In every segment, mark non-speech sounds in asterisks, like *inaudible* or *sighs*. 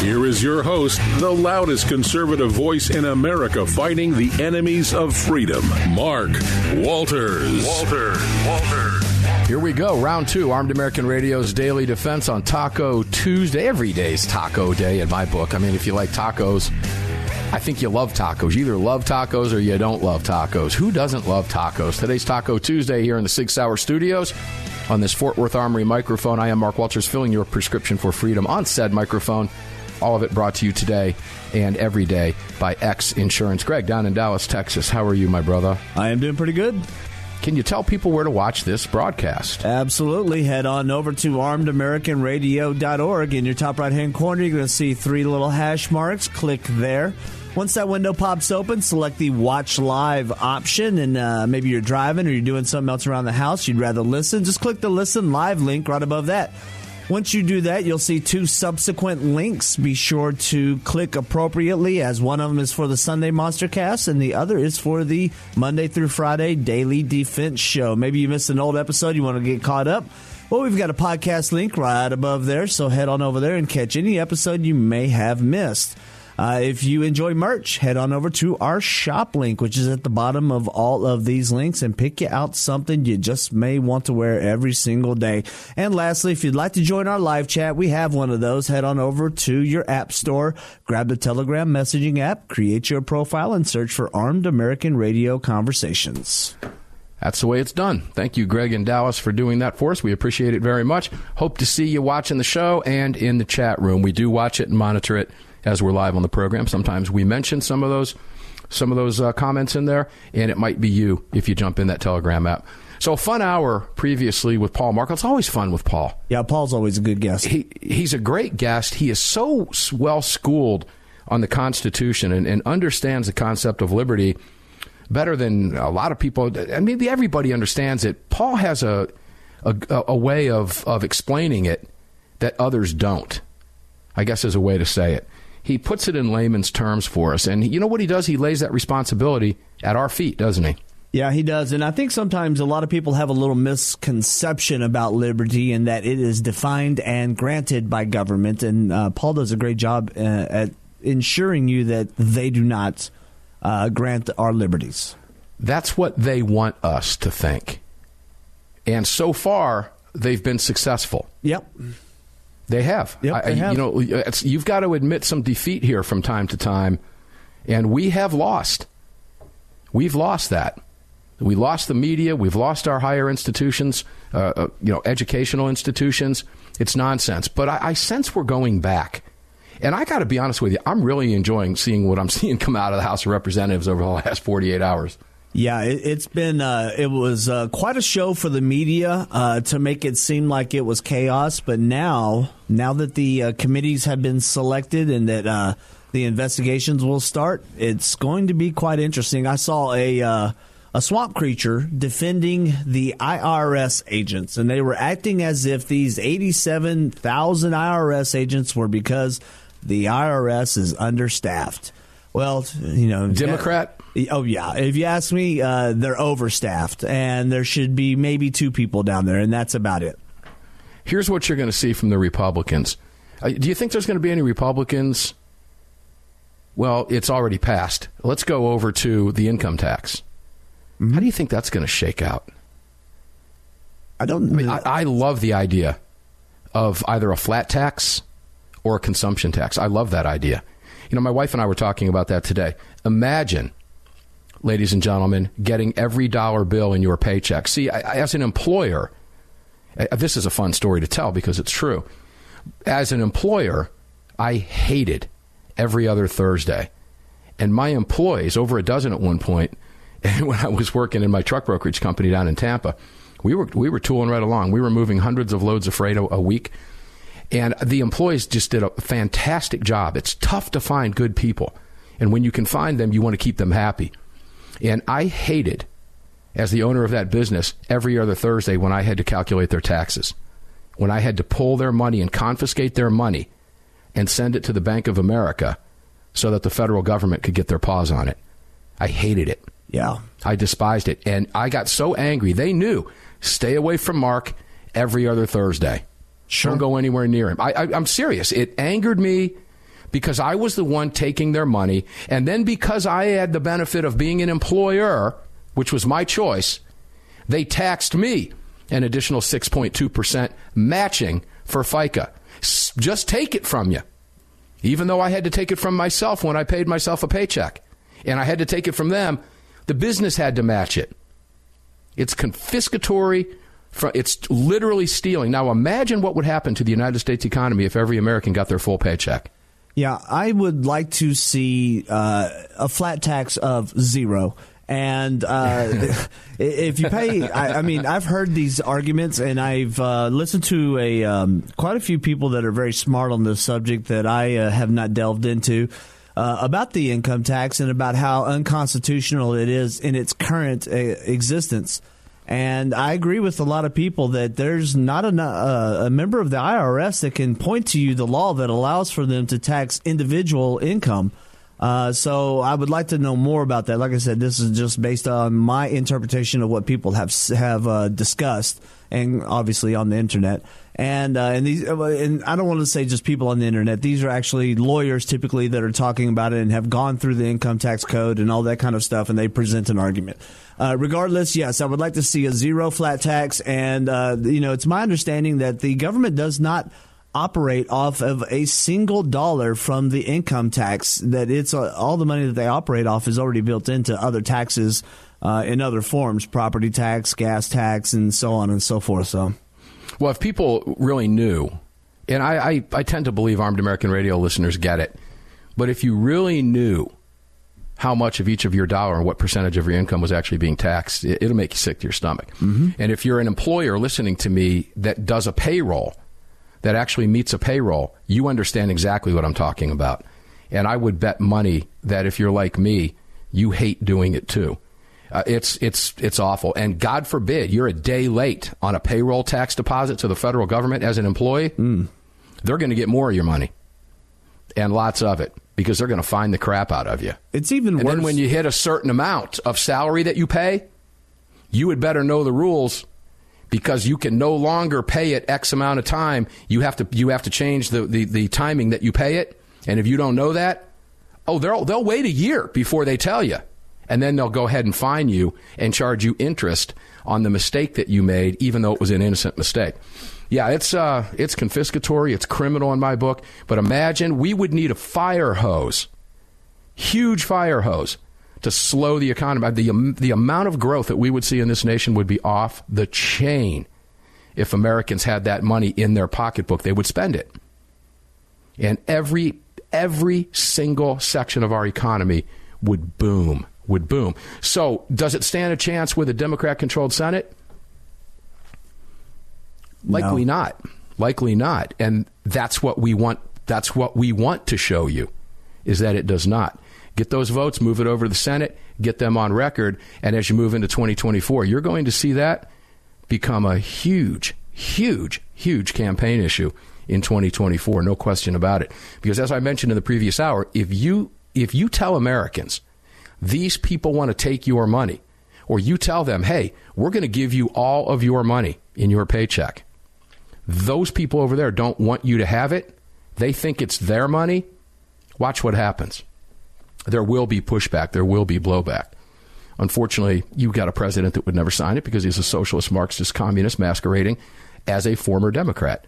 Here is your host, the loudest conservative voice in America fighting the enemies of freedom, Mark Walters. Walters. Walters. Here we go. Round two, Armed American Radio's Daily Defense on Taco Tuesday. Every day is Taco Day in my book. I mean, if you like tacos, I think you love tacos. You either love tacos or you don't love tacos. Who doesn't love tacos? Today's Taco Tuesday here in the Sig Sauer Studios on this Fort Worth Armory microphone. I am Mark Walters, filling your prescription for freedom on said microphone. All of it brought to you today and every day by X Insurance. Greg, down in Dallas, Texas. How are you, my brother? I am doing pretty good. Can you tell people where to watch this broadcast? Absolutely. Head on over to armedamericanradio.org. In your top right hand corner, you're going to see three little hash marks. Click there. Once that window pops open, select the watch live option. And uh, maybe you're driving or you're doing something else around the house, you'd rather listen. Just click the listen live link right above that. Once you do that, you'll see two subsequent links. Be sure to click appropriately, as one of them is for the Sunday Monster Cast and the other is for the Monday through Friday Daily Defense Show. Maybe you missed an old episode, you want to get caught up. Well, we've got a podcast link right above there, so head on over there and catch any episode you may have missed. Uh, if you enjoy merch, head on over to our shop link, which is at the bottom of all of these links, and pick out something you just may want to wear every single day. And lastly, if you'd like to join our live chat, we have one of those. Head on over to your app store, grab the Telegram messaging app, create your profile, and search for Armed American Radio Conversations. That's the way it's done. Thank you, Greg and Dallas, for doing that for us. We appreciate it very much. Hope to see you watching the show and in the chat room. We do watch it and monitor it as we're live on the program. Sometimes we mention some of those some of those uh, comments in there, and it might be you if you jump in that Telegram app. So, a fun hour previously with Paul Markel. It's always fun with Paul. Yeah, Paul's always a good guest. He he's a great guest. He is so well schooled on the Constitution and, and understands the concept of liberty better than a lot of people. And maybe everybody understands it. Paul has a a, a way of of explaining it that others don't. I guess is a way to say it he puts it in layman's terms for us. And you know what he does? He lays that responsibility at our feet, doesn't he? Yeah, he does. And I think sometimes a lot of people have a little misconception about liberty and that it is defined and granted by government. And uh, Paul does a great job uh, at ensuring you that they do not uh, grant our liberties. That's what they want us to think. And so far, they've been successful. Yep. They have. Yep, they have. You know, you've got to admit some defeat here from time to time, and we have lost. We've lost that. We lost the media. We've lost our higher institutions, uh, uh, you know, educational institutions. It's nonsense. But I, I sense we're going back. And I got to be honest with you, I'm really enjoying seeing what I'm *laughs* seeing come out of the House of Representatives over the last 48 hours. Yeah, it, has been uh, it was uh, quite a show for the media uh, to make it seem like it was chaos. But now, now that the uh, committees have been selected and that uh, the investigations will start, it's going to be quite interesting. I saw a uh, a swamp creature defending the IRS agents, and they were acting as if these eighty seven thousand IRS agents were because the IRS is understaffed. Well, you know, Democrat. Oh yeah, if you ask me, uh, they're overstaffed, and there should be maybe two people down there, and that's about it. Here's what you're going to see from the Republicans. Uh, do you think there's going to be any Republicans? Well, it's already passed. Let's go over to the income tax. Mm-hmm. How do you think that's going to shake out? I don't. I, mean, I, I love the idea of either a flat tax or a consumption tax. I love that idea. You know, my wife and I were talking about that today. Imagine ladies and gentlemen, getting every dollar bill in your paycheck. See, I, as an employer, this is a fun story to tell because it's true. As an employer, I hated every other Thursday. And my employees, over a dozen at one point, *laughs* when I was working in my truck brokerage company down in Tampa, we were we were tooling right along. We were moving hundreds of loads of freight a, a week, and the employees just did a fantastic job. It's tough to find good people, and when you can find them, you want to keep them happy. And I hated as the owner of that business every other Thursday when I had to calculate their taxes, when I had to pull their money and confiscate their money and send it to the Bank of America so that the federal government could get their paws on it. I hated it. Yeah. I despised it. And I got so angry. They knew stay away from Mark every other Thursday. Sure. Don't go anywhere near him. I, I, I'm serious. It angered me because I was the one taking their money. And then because I had the benefit of being an employer, which was my choice, they taxed me an additional 6.2% matching for FICA. S- just take it from you. Even though I had to take it from myself when I paid myself a paycheck. And I had to take it from them, the business had to match it. It's confiscatory. It's literally stealing. Now imagine what would happen to the United States economy if every American got their full paycheck. Yeah, I would like to see uh, a flat tax of zero. And uh, *laughs* if you pay, I, I, mean, I've heard these arguments, and I've uh, listened to a um, quite a few people that are very smart on this subject that I uh, have not delved into. Uh, about the income tax and about how unconstitutional it is in its current uh, existence. And I agree with a lot of people that there's not a, uh, a member of the IRS that can point to you the law that allows for them to tax individual income. Uh, so I would like to know more about that. Like I said, this is just based on my interpretation of what people have have uh, discussed, and obviously on the internet. And uh, and these uh, and I don't want to say just people on the internet. These are actually lawyers typically that are talking about it and have gone through the income tax code and all that kind of stuff, and they present an argument. Uh, regardless, yes, I would like to see a zero flat tax, and uh, you know, it's my understanding that the government does not operate off of a single dollar from the income tax. That it's uh, all the money that they operate off is already built into other taxes uh, in other forms, property tax, gas tax, and so on and so forth. So, well, if people really knew, and I, I, I tend to believe Armed American Radio listeners get it, but if you really knew how much of each of your dollar and what percentage of your income was actually being taxed, it, will make you sick to your stomach. Mm-hmm. And if you're an employer listening to me that does a payroll, that actually meets a payroll, you understand exactly what I'm talking about. And I would bet money that if you're like me, you hate doing it too. Uh, it's it's it's awful, and God forbid you're a day late on a payroll tax deposit to the federal government as an employee. Mm. They're going to get more of your money, and lots of it because they're going to find the crap out of you. It's even and worse. then when you hit a certain amount of salary that you pay, you would better know the rules because you can no longer pay it X amount of time. You have to you have to change the, the, the timing that you pay it. And if you don't know that, oh, they'll they'll wait a year before they tell you, and then they'll go ahead and fine you and charge you interest on the mistake that you made, even though it was an innocent mistake yeah, it's uh, it's confiscatory, it's criminal in my book. But imagine we would need a fire hose, huge fire hose, to slow the economy. The um, the amount of growth that we would see in this nation would be off the chain if Americans had that money in their pocketbook. They would spend it, and every every single section of our economy would boom, would boom. So, does it stand a chance with a Democrat-controlled Senate? Likely no. not. Likely not. And that's what we want. That's what we want to show you is that it does not. Get those votes, move it over to the Senate, get them on record, and as you move into 2024, you're going to see that become a huge, huge, huge campaign issue in 2024. No question about it. Because as I mentioned in the previous hour, if you if you tell Americans these people want to take your money, or you tell them, hey, we're going to give you all of your money in your paycheck those people over there don't want you to have it. They think it's their money. Watch what happens. There will be pushback. There will be blowback. Unfortunately, you've got a president that would never sign it because he's a socialist, Marxist, communist masquerading as a former Democrat.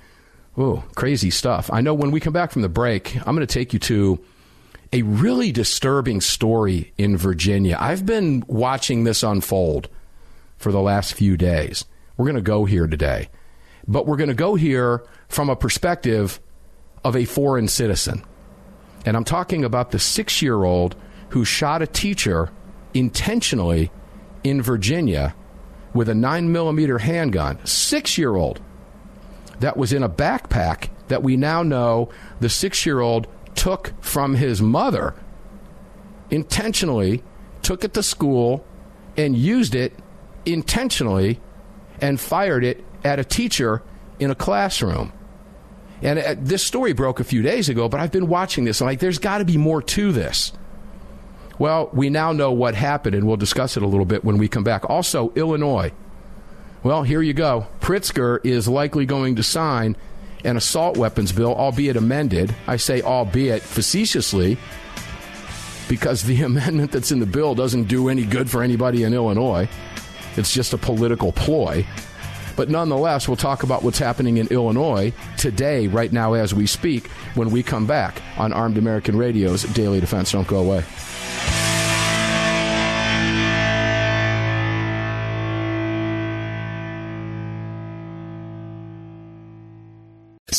Oh, crazy stuff. I know when we come back from the break, I'm going to take you to a really disturbing story in Virginia. I've been watching this unfold for the last few days. We're going to go here today. But we're going to go here from a perspective of a foreign citizen. And I'm talking about the six year old who shot a teacher intentionally in Virginia with a 9 millimeter handgun. Six year old. That was in a backpack that we now know the six year old took from his mother, intentionally took it to school and used it intentionally and fired it at a teacher in a classroom. And uh, this story broke a few days ago, but I've been watching this. I'm like, there's got to be more to this. Well, we now know what happened, and we'll discuss it a little bit when we come back. Also, Illinois. Well, here you go. Pritzker is likely going to sign an assault weapons bill, albeit amended. I say albeit facetiously because the *laughs* amendment that's in the bill doesn't do any good for anybody in Illinois. It's just a political ploy. But nonetheless, we'll talk about what's happening in Illinois today, right now, as we speak, when we come back on Armed American Radio's Daily Defense. Don't go away.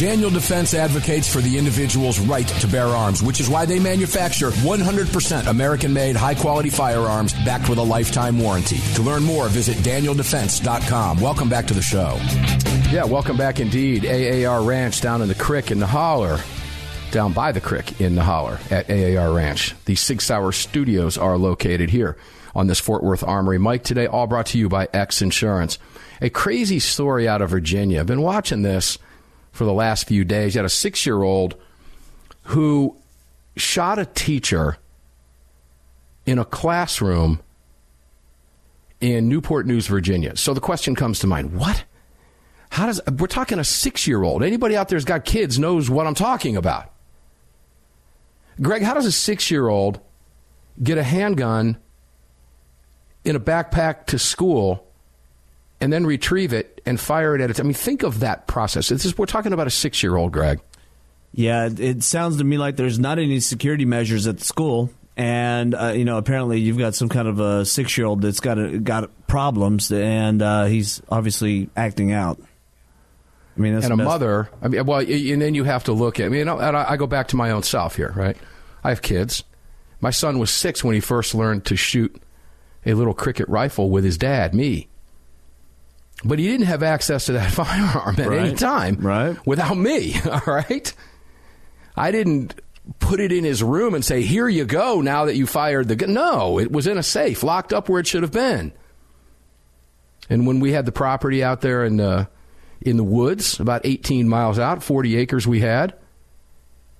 Daniel Defense advocates for the individual's right to bear arms, which is why they manufacture 100% American made, high quality firearms backed with a lifetime warranty. To learn more, visit DanielDefense.com. Welcome back to the show. Yeah, welcome back indeed. AAR Ranch down in the crick in the holler down by the creek in the holler at AAR Ranch. The Sig Sauer studios are located here on this Fort Worth Armory. Mike, today all brought to you by X Insurance. A crazy story out of Virginia. I've been watching this for the last few days. You had a six year old who shot a teacher in a classroom in Newport News, Virginia. So the question comes to mind what? How does we're talking a six year old? Anybody out there's got kids knows what I'm talking about. Greg, how does a six year old get a handgun in a backpack to school and then retrieve it and fire it at it? I mean, think of that process. This is, we're talking about a six year old, Greg. Yeah, it sounds to me like there's not any security measures at the school. And uh, you know, apparently, you've got some kind of a six-year-old that's got a, got problems, and uh, he's obviously acting out. I mean, and a mother. I mean, well, and then you have to look at. I mean, I go back to my own self here, right? I have kids. My son was six when he first learned to shoot a little cricket rifle with his dad, me. But he didn't have access to that *laughs* firearm at right. any time right. without me, *laughs* all right? I didn't put it in his room and say, Here you go, now that you fired the gun. No, it was in a safe, locked up where it should have been. And when we had the property out there in, in the woods, about 18 miles out, 40 acres we had,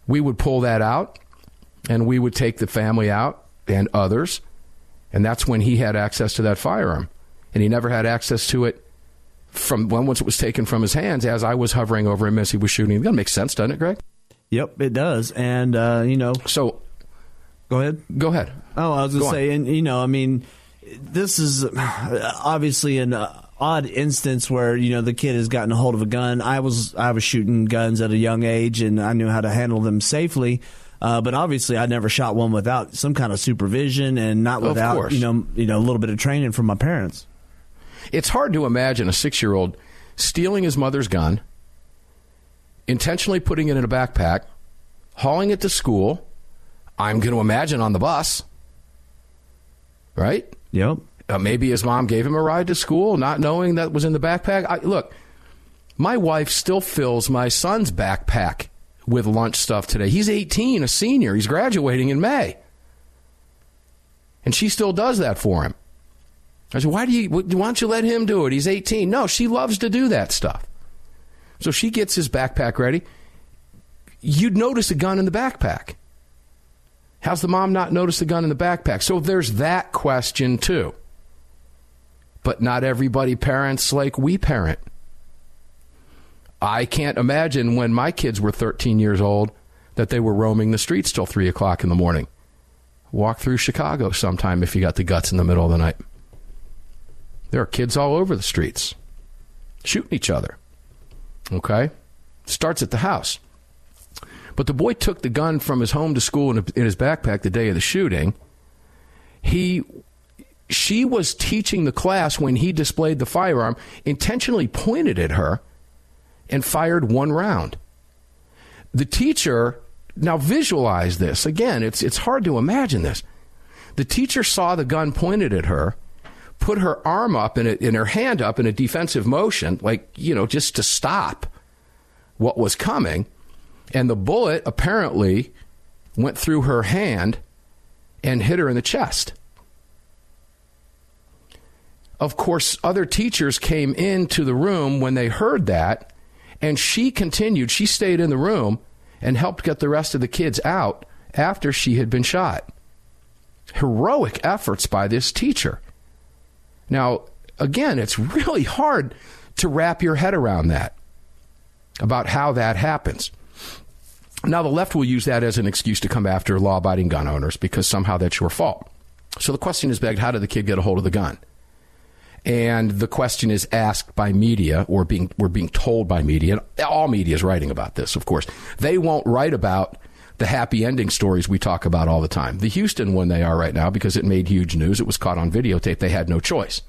we would pull that out and we would take the family out and others. And that's when he had access to that firearm. And he never had access to it from when once it was taken from his hands as I was hovering over him as he was shooting. That makes sense, doesn't it, Greg? Yep, it does. And, uh, you know. So. Go ahead. Go ahead. Oh, I was going to say, and, you know, I mean, this is *sighs* obviously an uh, odd instance where, you know, the kid has gotten a hold of a gun. I was, I was shooting guns at a young age and I knew how to handle them safely. Uh, but obviously, I never shot one without some kind of supervision and not without you know you know a little bit of training from my parents. It's hard to imagine a six year old stealing his mother's gun, intentionally putting it in a backpack, hauling it to school. I'm going to imagine on the bus, right? Yep. Uh, maybe his mom gave him a ride to school, not knowing that was in the backpack. I, look, my wife still fills my son's backpack with lunch stuff today. He's 18, a senior. He's graduating in May. And she still does that for him. I said, why do you, why don't you let him do it? He's 18. No, she loves to do that stuff. So she gets his backpack ready. You'd notice a gun in the backpack. How's the mom not notice the gun in the backpack? So there's that question too. But not everybody parents like we parent. I can't imagine when my kids were 13 years old that they were roaming the streets till 3 o'clock in the morning. Walk through Chicago sometime if you got the guts in the middle of the night. There are kids all over the streets shooting each other. Okay? Starts at the house. But the boy took the gun from his home to school in, his backpack the day of the shooting. He she was teaching the class when he displayed the firearm, intentionally pointed at her and fired one round. The teacher, now visualize this. Again, it's, it's hard to imagine this. The teacher saw the gun pointed at her, put her arm up in, a, in her hand up in a defensive motion, like, you know, just to stop what was coming. And the bullet apparently went through her hand and hit her in the chest. Of course, other teachers came into the room when they heard that and she continued, she stayed in the room and helped get the rest of the kids out after she had been shot. Heroic efforts by this teacher. Now, again, it's really hard to wrap your head around that, about how that happens. Now, the left will use that as an excuse to come after law abiding gun owners because somehow that's your fault. So the question is begged how did the kid get a hold of the gun? and the question is asked by media or being we're being told by media and all media is writing about this of course they won't write about the happy ending stories we talk about all the time the houston one they are right now because it made huge news it was caught on videotape they had no choice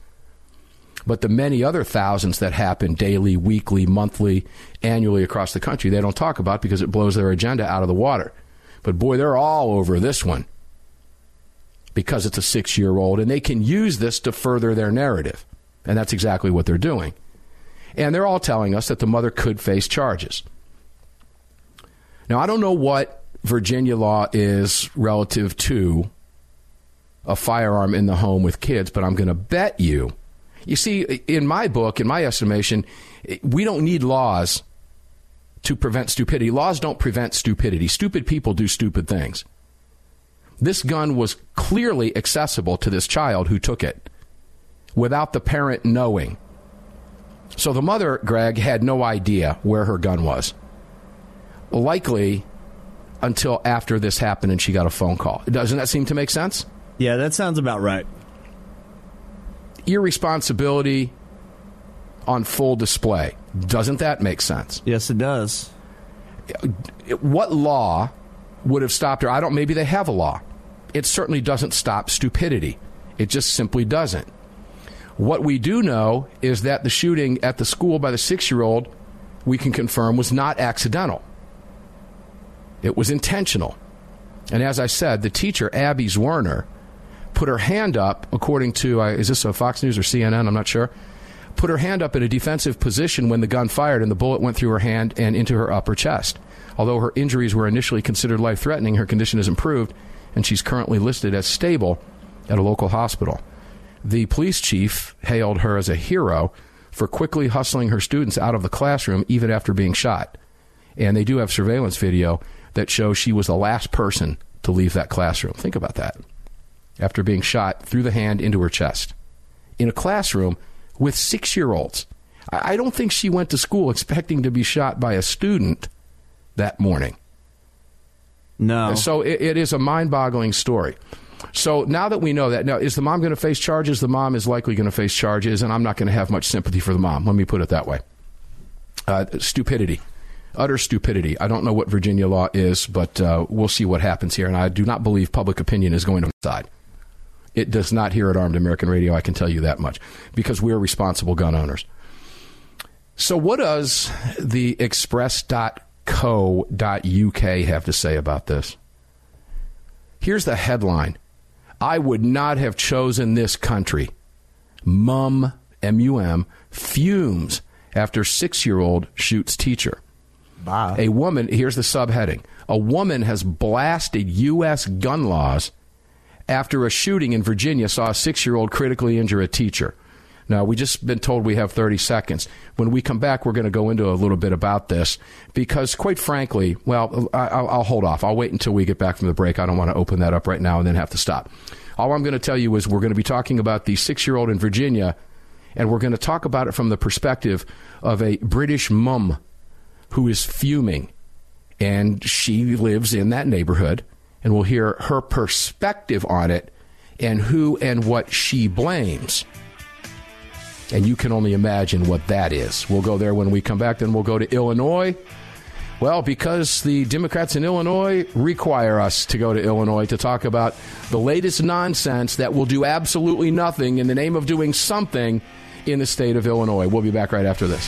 But the many other thousands that happen daily, weekly, monthly, annually across the country, they don't talk about because it blows their agenda out of the water. But boy, they're all over this one because it's a six year old, and they can use this to further their narrative. And that's exactly what they're doing. And they're all telling us that the mother could face charges. Now, I don't know what Virginia law is relative to a firearm in the home with kids, but I'm going to bet you. You see, in my book, in my estimation, we don't need laws to prevent stupidity. Laws don't prevent stupidity. Stupid people do stupid things. This gun was clearly accessible to this child who took it without the parent knowing. So the mother, Greg, had no idea where her gun was. Likely until after this happened and she got a phone call. Doesn't that seem to make sense? Yeah, that sounds about right. Irresponsibility on full display. Doesn't that make sense? Yes, it does. What law would have stopped her? I don't. Maybe they have a law. It certainly doesn't stop stupidity. It just simply doesn't. What we do know is that the shooting at the school by the six year old, we can confirm, was not accidental. It was intentional. And as I said, the teacher, Abby Zwerner, put her hand up, according to, uh, is this a Fox News or CNN? I'm not sure. Put her hand up in a defensive position when the gun fired and the bullet went through her hand and into her upper chest. Although her injuries were initially considered life threatening, her condition has improved and she's currently listed as stable at a local hospital. The police chief hailed her as a hero for quickly hustling her students out of the classroom even after being shot. And they do have surveillance video that shows she was the last person to leave that classroom. Think about that. After being shot through the hand into her chest. In a classroom with six year olds. I don't think she went to school *laughs* expecting to be shot by a student that morning. No. So it, it is a mind boggling story. So now that we know that, now is the mom going to face charges? The mom is likely going to face charges, and I'm not going to have much sympathy for the mom. Let me put it that way. Uh, stupidity, utter stupidity. I don't know what Virginia law is, but uh, we'll see what happens here. And I do not believe public opinion is going to side. It does not here at Armed American Radio. I can tell you that much because we're responsible gun owners. So, what does the express.co.uk have to say about this. Here's the headline I would not have chosen this country. Mum, M U M, fumes after six year old shoots teacher. Bye. A woman, here's the subheading a woman has blasted U.S. gun laws after a shooting in Virginia saw a six year old critically injure a teacher. Now, we just been told we have 30 seconds. When we come back, we're going to go into a little bit about this because, quite frankly, well, I, will hold off. I'll wait until we get back from the break. I don't want to open that up right now and then have to stop. All I'm going to tell you is we're going to be talking about the six year old in Virginia, and we're going to talk about it from the perspective of a British mum who is fuming. And she lives in that neighborhood, and we'll hear her perspective on it and who and what she blames. And you can only imagine what that is. We'll go there when we come back. Then we'll go to Illinois. Well, because the Democrats in Illinois require us to go to Illinois to talk about the latest nonsense that will do absolutely nothing in the name of doing something in the state of Illinois. We'll be back right after this.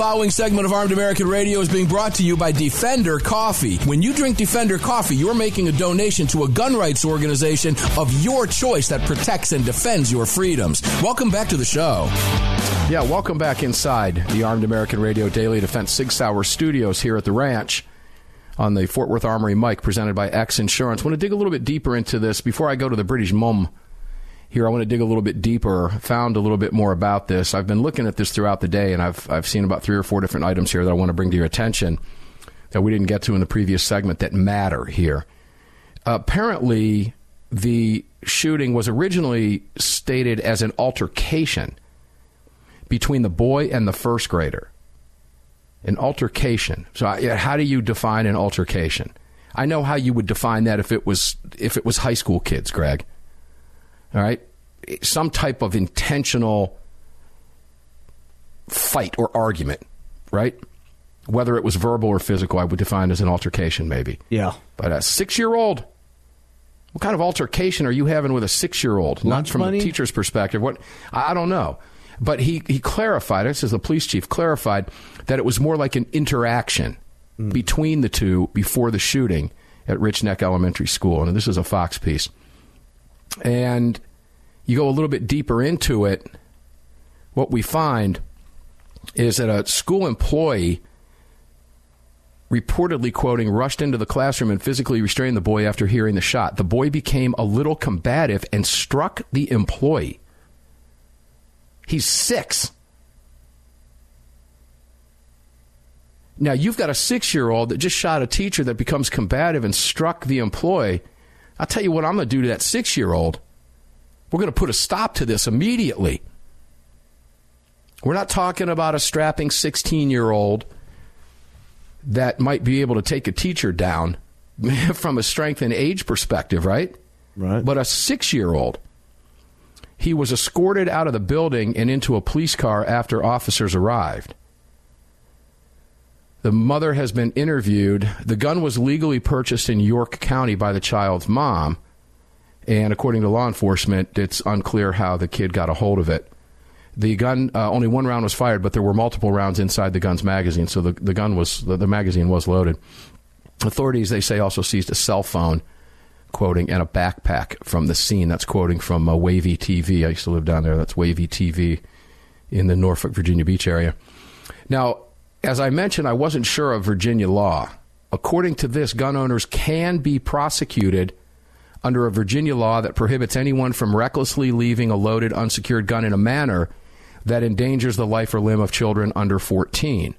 following segment of Armed American Radio is being brought to you by Defender Coffee. When you drink Defender Coffee, you're making a donation to a gun rights organization of your choice that protects and defends your freedoms. Welcome back to the show. Yeah, welcome back inside the Armed American Radio Daily Defense Sig Sauer studios here at the ranch on the Fort Worth Armory mic presented by X Insurance. I want to dig a little bit deeper into this before I go to the British mum here I want to dig a little bit deeper, found a little bit more about this. I've been looking at this throughout the day, and I've, I've seen about three or four different items here that I want to bring to your attention that we didn't get to in the previous segment that matter here. apparently, the shooting was originally stated as an altercation between the boy and the first grader. An altercation. So, how do you define an altercation? I know how you would define that if it was if it was high school kids, Greg all right, some type of intentional fight or argument, right? Whether it was verbal or physical, I would define as an altercation, maybe. Yeah. But a six year old, what kind of altercation are you having with a six year old? Not from money? the teacher's perspective. What I don't know. But he, he clarified, it says the police chief clarified that it was more like an interaction mm. between the two before the shooting at Rich Neck Elementary School. And this is a Fox piece and you go a little bit deeper into it, what we find is that a school employee reportedly quoting rushed into the classroom and physically restrained the boy after hearing the shot. The boy became a little combative and struck the employee. He's six. Now, you've got a six year old that just shot a teacher that becomes combative and struck the employee. I'll tell you what I'm going to do to that six year old. We're going to put a stop to this immediately. We're not talking about a strapping 16 year old that might be able to take a teacher down *laughs* from a strength and age perspective, right? Right. But a six year old. He was escorted out of the building and into a police car after officers arrived. The mother has been interviewed. The gun was legally purchased in York County by the child's mom. And according to law enforcement, it's unclear how the kid got a hold of it. The gun, uh, only one round was fired, but there were multiple rounds inside the gun's magazine, so the, the gun was, the, the magazine was loaded. Authorities, they say, also seized a cell phone, quoting, and a backpack from the scene. That's quoting from uh, Wavy TV. I used to live down there. That's Wavy TV in the Norfolk, Virginia Beach area. Now, as I mentioned, I wasn't sure of Virginia law. According to this, gun owners can be prosecuted under a Virginia law that prohibits anyone from recklessly leaving a loaded, unsecured gun in a manner that endangers the life or limb of children under 14.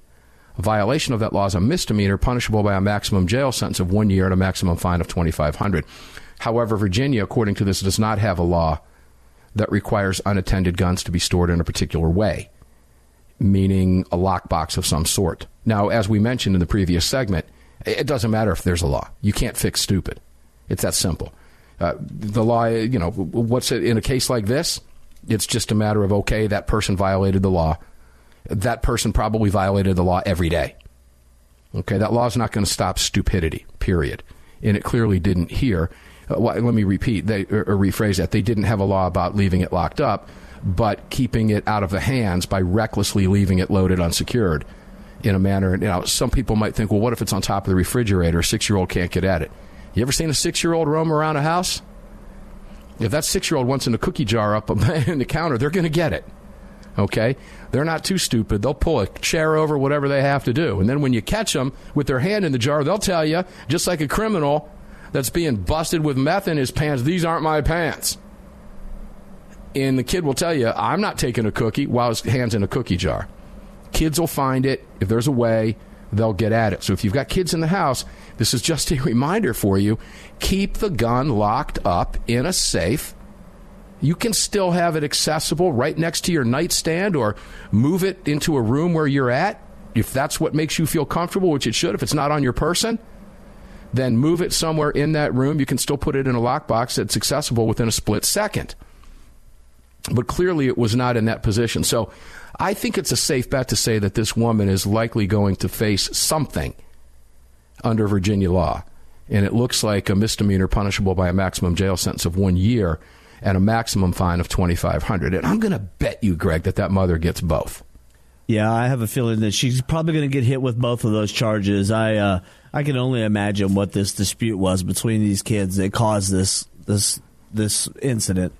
A violation of that law is a misdemeanor punishable by a maximum jail sentence of one year and a maximum fine of 2500 However, Virginia, according to this, does not have a law that requires unattended guns to be stored in a particular way meaning a lockbox of some sort. Now, as we mentioned in the previous segment, it doesn't matter if there's a law. You can't fix stupid. It's that simple. Uh, the law, you know, what's it in a case like this? It's just a matter of okay, that person violated the law. That person probably violated the law every day. Okay, that law is not going to stop stupidity. Period. And it clearly didn't here. Uh, well, let me repeat, they, or, or rephrase that. They didn't have a law about leaving it locked up but keeping it out of the hands by recklessly leaving it loaded unsecured in a manner. You know, some people might think, well, what if it's on top of the refrigerator? A six year old can't get at it. You ever seen a six year old roam around a house? If that six year old wants in a cookie jar up *laughs* in the counter, they're going to get it. Okay? They're not too stupid. They'll pull a chair over, whatever they have to do. And then when you catch them with their hand in the jar, they'll tell you, just like a criminal that's being busted with meth in his pants, these aren't my pants and the kid will tell you, I'm not taking a cookie while his hand's in a cookie jar. Kids will find it. If there's a way, they'll get at it. So if you've got kids in the house, this is just a *laughs* reminder for you keep the gun locked up in a safe. You can still have it accessible right next to your nightstand or move it into a room where you're at. If that's what makes you feel comfortable, which it should, if it's not on your person, then move it somewhere in that room. You can still put it in a lockbox that's accessible within a split second but clearly it was not in that position. So I think it's a safe bet to say that this woman is likely going to face something under Virginia law. And it looks like a misdemeanor punishable by a maximum jail sentence of one year and a maximum fine of 2500 And I'm going to bet you, Greg, that that mother gets both. Yeah, I have a feeling that she's probably going to get hit with both of those charges. I uh, I can only imagine what this dispute was between these kids that caused this this this incident.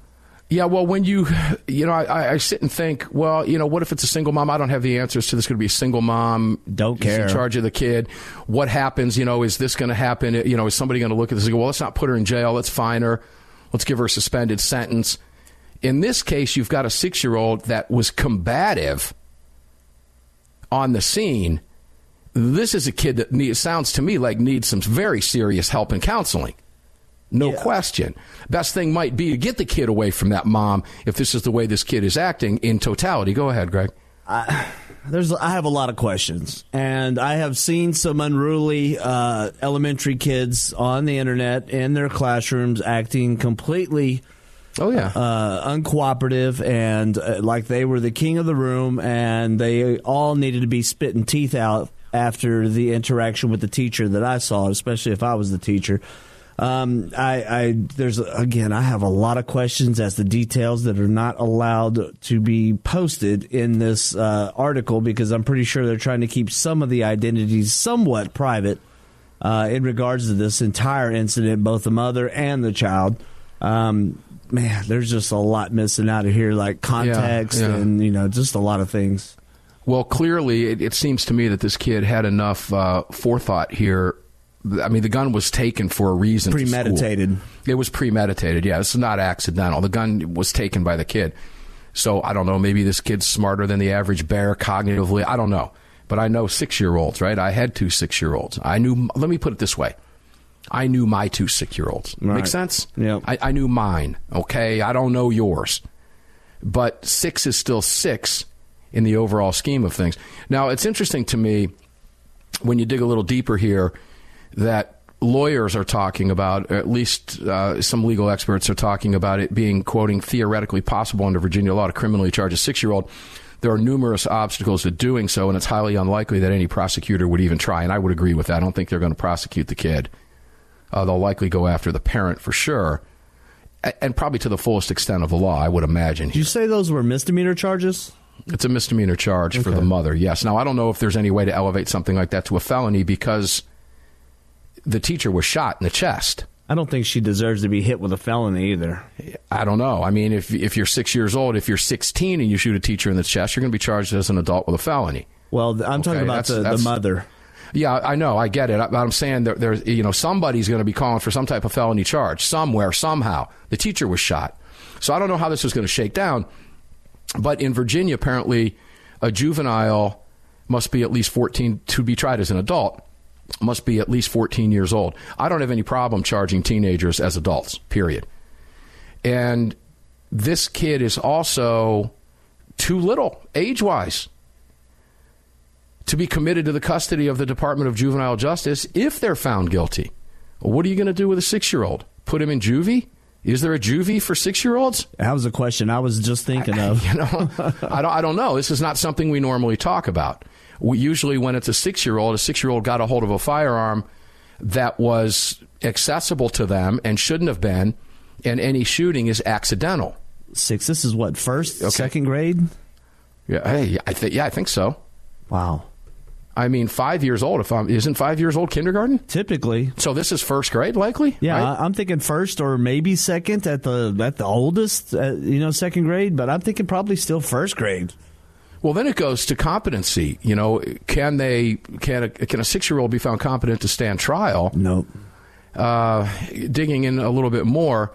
Yeah, well, when you, you know, I, I, sit and think, well, you know, what if it's a single mom? I don't have the answers to this. Going to be a single mom. Don't care. In charge of the kid. What happens? You know, is this going to happen? You know, is somebody going to look at this and go, well, let's not put her in jail. Let's fine her. Let's give her a suspended sentence. In this case, you've got a six year old that was combative on the scene. This is a kid that needs, sounds to me like needs some very serious help and counseling. No yeah. question. Best thing might be to get the kid away from that mom if this is the way this kid is acting in totality. Go ahead, Greg. I, there's, I have a lot of questions, and I have seen some unruly uh, elementary kids on the internet in their classrooms acting completely. Oh yeah, uh, uncooperative and uh, like they were the king of the room, and they all needed to be spitting teeth out after the interaction with the teacher that I saw, especially if I was the teacher. Um, I, I, there's again, I have a lot of questions as the details that are not allowed to be posted in this uh, article because I'm pretty sure they're trying to keep some of the identities somewhat private uh, in regards to this entire incident, both the mother and the child. Um, man, there's just a lot missing out of here, like context yeah, yeah. and you know, just a lot of things. Well, clearly, it, it, seems to me that this kid had enough uh, forethought here I mean, the gun was taken for a reason. Premeditated. It was premeditated. Yeah, it's not accidental. The gun was taken by the kid. So I don't know. Maybe this kid's smarter than the average bear cognitively. I don't know. but I know six year olds, right? I had two six year olds. I knew, let me put it this way. I knew my two six year olds. Right. Make sense? Yeah. I, I knew mine, okay? I don't know yours. But six is still six in the overall scheme of things. Now, it's interesting to me when you dig a little deeper here that lawyers are talking about, or at least uh, some legal experts are talking about it being, quoting, theoretically possible under Virginia law to criminally charge a six year old. There are numerous obstacles to doing so, and it's highly unlikely that any prosecutor would even try. And I would agree with that. I don't think they're going to prosecute the kid. Uh, they'll likely go after the parent for sure, a- and probably to the fullest extent of the law, I would imagine. Did you say those were misdemeanor charges? It's a misdemeanor charge for the mother, yes. Now, I don't know if there's any way to elevate something like that to a felony because the teacher was shot in the chest. I don't think she deserves to be hit with a felony either. I don't know. I mean, if, if you're six years old, if you're 16 and you shoot a teacher in the chest, you're going to be charged as an adult with a felony. Well, I'm talking about that's- the, the mother. Yeah, I know. I get it. But I'm saying there, there's, you know, somebody's going to be calling for some type of felony charge somewhere, somehow. The teacher was shot. So I don't know how this is going to shake down. But in Virginia, apparently, a juvenile must be at least 14 to be tried as an adult must be at least 14 years old. I don't have any problem charging teenagers as adults, period. And this kid is also too little age wise to be committed to the custody of the Department of Juvenile Justice if they're found guilty. What are you going to do with a six year old? Put him in juvie? Is there a juvie for six year olds? That was a question I was just thinking *laughs* of. You know, I don't, I don't know. This is not something we normally talk about. We, usually, when it's a six year old, a six year old got a hold of a firearm that was accessible to them and shouldn't have been, and any shooting is accidental. Six. This is what first, second grade. Yeah, hey, I think yeah, I think so. Wow. I mean, five years old. If I'm isn't five years old kindergarten? Typically. So this is first grade, likely. Yeah, right? I'm thinking first or maybe second at the at the oldest, uh, you know, second grade. But I'm thinking probably still first grade. Well, then it goes to competency. You know, can they can a, can a six year old be found competent to stand trial? Nope. Uh, digging in a little bit more,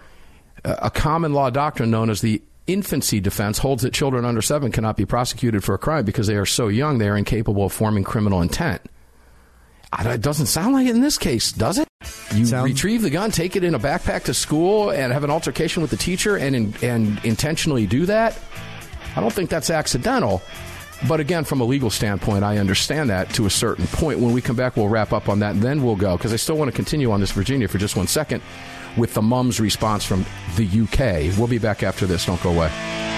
uh, a common law doctrine known as the infancy defense holds that children under seven cannot be prosecuted for a crime because they are so young they are incapable of forming criminal intent. It doesn't sound like it in this case, does it? You Sounds- retrieve the gun, take it in a backpack to school, and have an altercation with the teacher, and in, and intentionally do that. I don't think that's accidental. But again, from a legal standpoint, I understand that to a certain point. When we come back, we'll wrap up on that, and then we'll go because I still want to continue on this Virginia for just one second with the mum's response from the UK. We'll be back after this. Don't go away.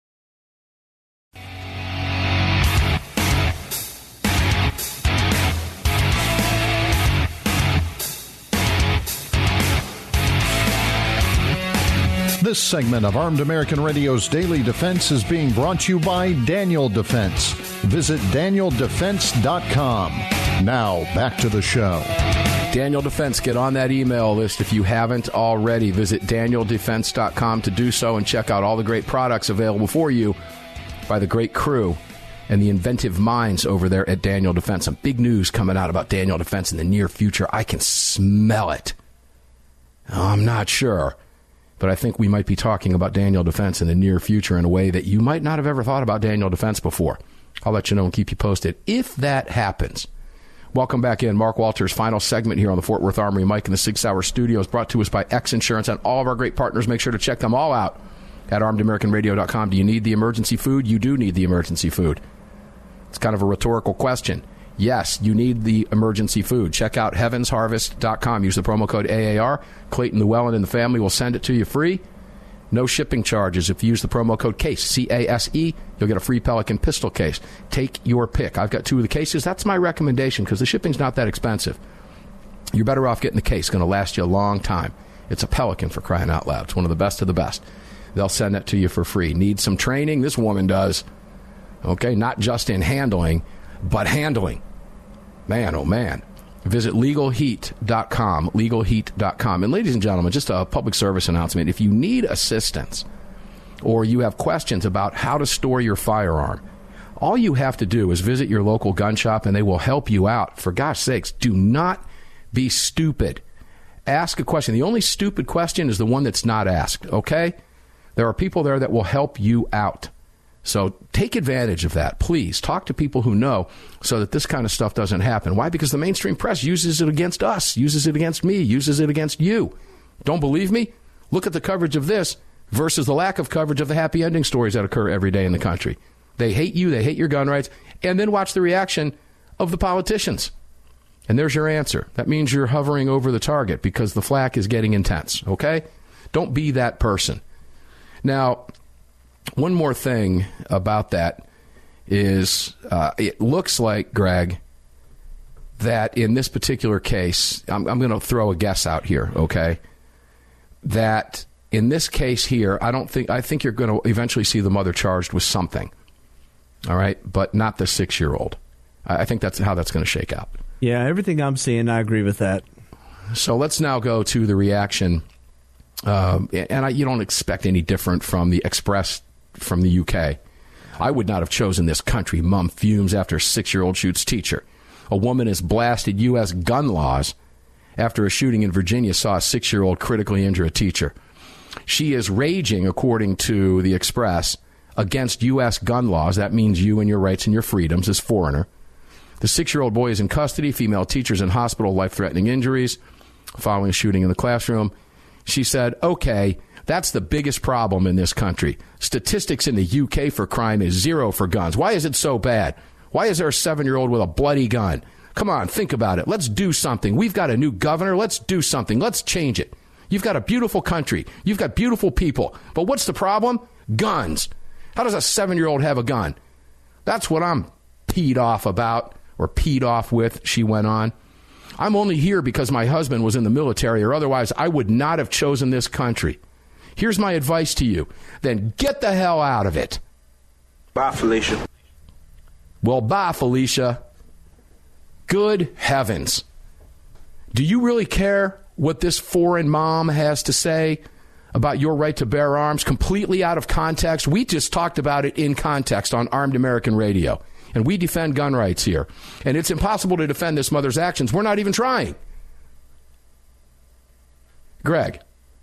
This segment of Armed American Radio's Daily Defense is being brought to you by Daniel Defense. Visit danieldefense.com. Now, back to the show. Daniel Defense, get on that email list if you haven't already. Visit danieldefense.com to do so and check out all the great products available for you by the great crew and the inventive minds over there at Daniel Defense. Some big news coming out about Daniel Defense in the near future. I can smell it. I'm not sure but I think we might be talking about Daniel Defense in the near future in a way that you might not have ever thought about Daniel Defense before. I'll let you know and keep you posted if that happens. Welcome back in. Mark Walters' final segment here on the Fort Worth Armory Mike in the Sig Sauer Studios, brought to us by X Insurance and all of our great partners. Make sure to check them all out at armedamericanradio.com. Do you need the emergency food? You do need the emergency food. It's kind of a rhetorical question. Yes, you need the emergency food. Check out heavensharvest.com. Use the promo code AAR. Clayton Llewellyn and the family will send it to you free. No shipping charges. If you use the promo code CASE, C A S E, you'll get a free Pelican pistol case. Take your pick. I've got two of the cases. That's my recommendation because the shipping's not that expensive. You're better off getting the case. It's going to last you a long time. It's a Pelican for crying out loud. It's one of the best of the best. They'll send it to you for free. Need some training? This woman does. Okay, not just in handling, but handling. Man, oh man. Visit legalheat.com, legalheat.com. And ladies and gentlemen, just a public service announcement. If you need assistance or you have questions about how to store your firearm, all you have to do is visit your local gun shop and they will help you out. For gosh sakes, do not be stupid. Ask a question. The only stupid question is the one that's not asked, okay? There are people there that will help you out. So take advantage of that. Please talk to people who know so that this kind of stuff doesn't happen. Why? Because the mainstream press uses it against us, uses it against me, uses it against you. Don't believe me? Look at the coverage of this versus the lack of coverage of the happy ending stories that occur every day in the country. They hate you, they hate your gun rights, and then watch the reaction of the politicians. And there's your answer. That means you're hovering over the target because the flack is getting intense, okay? Don't be that person. Now, one more thing about that is uh, it looks like, Greg, that in this particular case, I'm, I'm going to throw a guess out here, okay? That in this case here, I don't think, I think you're going to eventually see the mother charged with something, all right? But not the six year old. I think that's how that's going to shake out. Yeah, everything I'm seeing, I agree with that. So let's now go to the reaction. Um, and I, you don't expect any different from the Express from the UK. I would not have chosen this country. Mom fumes after six year old shoots teacher. A woman has blasted U.S. gun laws after a shooting in Virginia saw a six year old critically injure a teacher. She is raging, according to the Express, against U.S. gun laws. That means you and your rights and your freedoms as foreigner. The six year old boy is in custody, female teachers in hospital, life threatening injuries following a shooting in the classroom. She said, okay, that's the biggest problem in this country. Statistics in the UK for crime is zero for guns. Why is it so bad? Why is there a seven year old with a bloody gun? Come on, think about it. Let's do something. We've got a new governor. Let's do something. Let's change it. You've got a beautiful country. You've got beautiful people. But what's the problem? Guns. How does a seven year old have a gun? That's what I'm peed off about or peed off with, she went on. I'm only here because my husband was in the military, or otherwise I would not have chosen this country. Here's my advice to you. Then get the hell out of it. Bye, Felicia. Well, bye, Felicia. Good heavens. Do you really care what this foreign mom has to say about your right to bear arms completely out of context? We just talked about it in context on Armed American Radio. And we defend gun rights here. And it's impossible to defend this mother's actions. We're not even trying. Greg,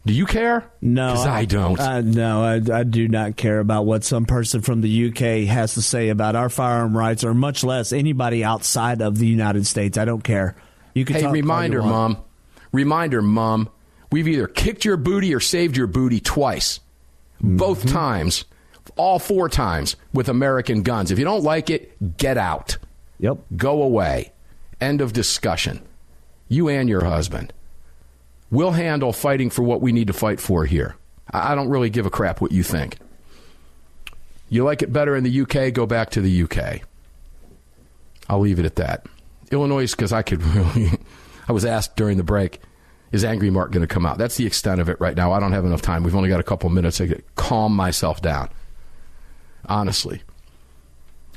do you care? No, I, I, don't. Uh, no, I, I, do not care about what some person from the UK has to say about our firearm rights, or much less anybody outside of the United States. I don't care. You can. Hey, reminder, mom. Reminder, mom. We've either kicked your booty or saved your booty twice. Mm-hmm. Both times, all four times with American guns. If you don't like it, get out. Yep. Go away. End of discussion. You and your husband. We'll handle fighting for what we need to fight for here. I don't really give a crap what you think. You like it better in the UK, go back to the UK. I'll leave it at that. Illinois, because I could *laughs* really. I was asked during the break, is Angry Mark going to come out? That's the extent of it right now. I don't have enough time. We've only got a couple minutes to calm myself down. Honestly.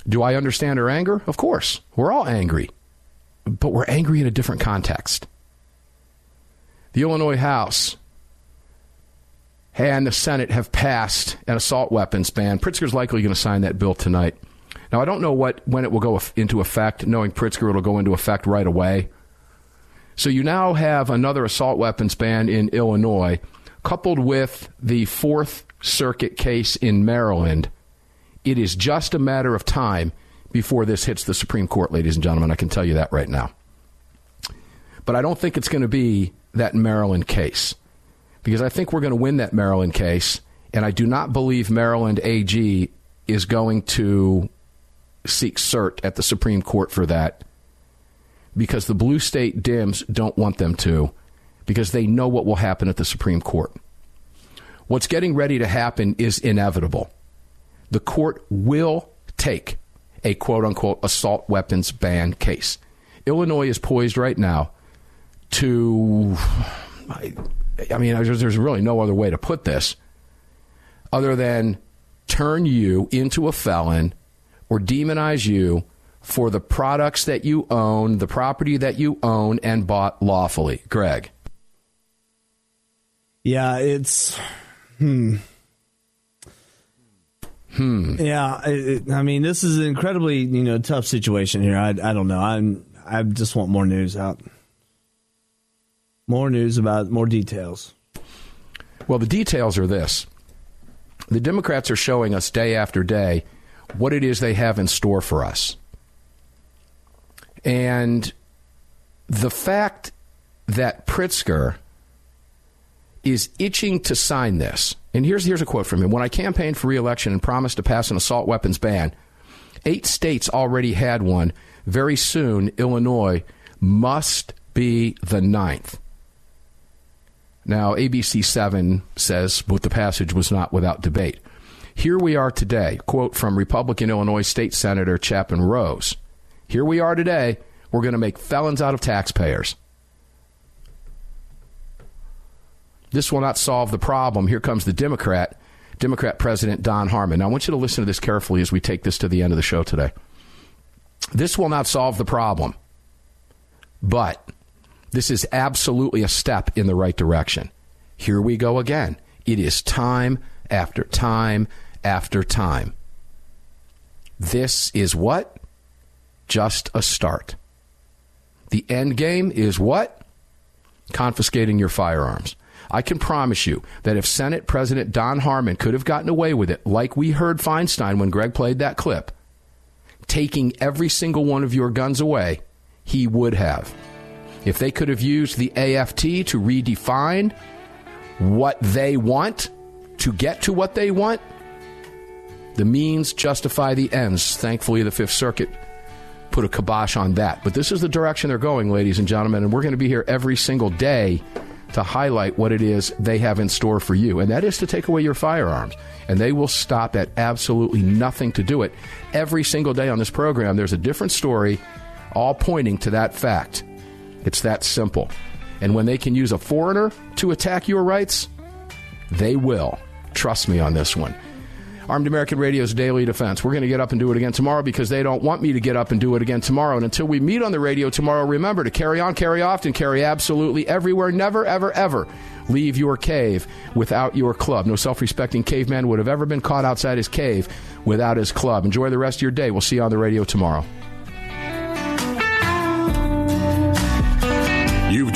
Do I understand her anger? Of course. We're all angry. But we're angry in a different context the Illinois House and the Senate have passed an assault weapons ban. Pritzker's likely going to sign that bill tonight. Now, I don't know what when it will go into effect. Knowing Pritzker, it'll go into effect right away. So you now have another assault weapons ban in Illinois, coupled with the Fourth Circuit case in Maryland. It is just a matter of time before this hits the Supreme Court, ladies and gentlemen. I can tell you that right now. But I don't think it's going to be that Maryland case because I think we're going to win that Maryland case, and I do not believe Maryland AG is going to seek cert at the Supreme Court for that because the blue state Dems don't want them to because they know what will happen at the Supreme Court. What's getting ready to happen is inevitable. The court will take a quote unquote assault weapons ban case. Illinois is poised right now to, I, I mean, there's really no other way to put this other than turn you into a felon or demonize you for the products that you own, the property that you own and bought lawfully. Greg. Yeah, it's. Hmm. Hmm. Yeah, it, I mean, this is an incredibly you know tough situation here. I, I don't know. I'm I just want more news out more news about more details. Well, the details are this the Democrats are showing us day after day what it is they have in store for us. And the fact that Pritzker is itching to sign this, and here's, here's a quote from him When I campaigned for reelection and promised to pass an assault weapons ban, eight states already had one. Very soon, Illinois must be the ninth. Now, ABC 7 says, but the passage was not without debate. Here we are today, quote from Republican Illinois State Senator Chapin Rose. Here we are today, we're going to make felons out of taxpayers. This will not solve the problem. Here comes the Democrat, Democrat President Don Harmon. Now, I want you to listen to this carefully as we take this to the end of the show today. This will not solve the problem, but this is absolutely a step in the right direction. Here we go again. It is time after time after time. This is what? Just a start. The end game is what? Confiscating your firearms. I can promise you that if Senate President Don Harmon could have gotten away with it, like we heard Feinstein when Greg played that clip, taking every single one of your guns away, he would have. If they could have used the AFT to redefine what they want to get to what they want, the means justify the ends. Thankfully, the Fifth Circuit put a kibosh on that. But this is the direction they're going, ladies and gentlemen, and we're going to be here every single day to highlight what it is they have in store for you, and that is to take away your firearms. And they will stop at absolutely nothing to do it. Every single day on this program, there's a different story, all pointing to that fact. It's that simple. And when they can use a foreigner to attack your rights, they will. Trust me on this one. Armed American Radio's Daily Defense. We're going to get up and do it again tomorrow because they don't want me to get up and do it again tomorrow. And until we meet on the radio tomorrow, remember to carry on, carry often, carry absolutely everywhere. Never, ever, ever leave your cave without your club. No self respecting caveman would have ever been caught outside his cave without his club. Enjoy the rest of your day. We'll see you on the radio tomorrow.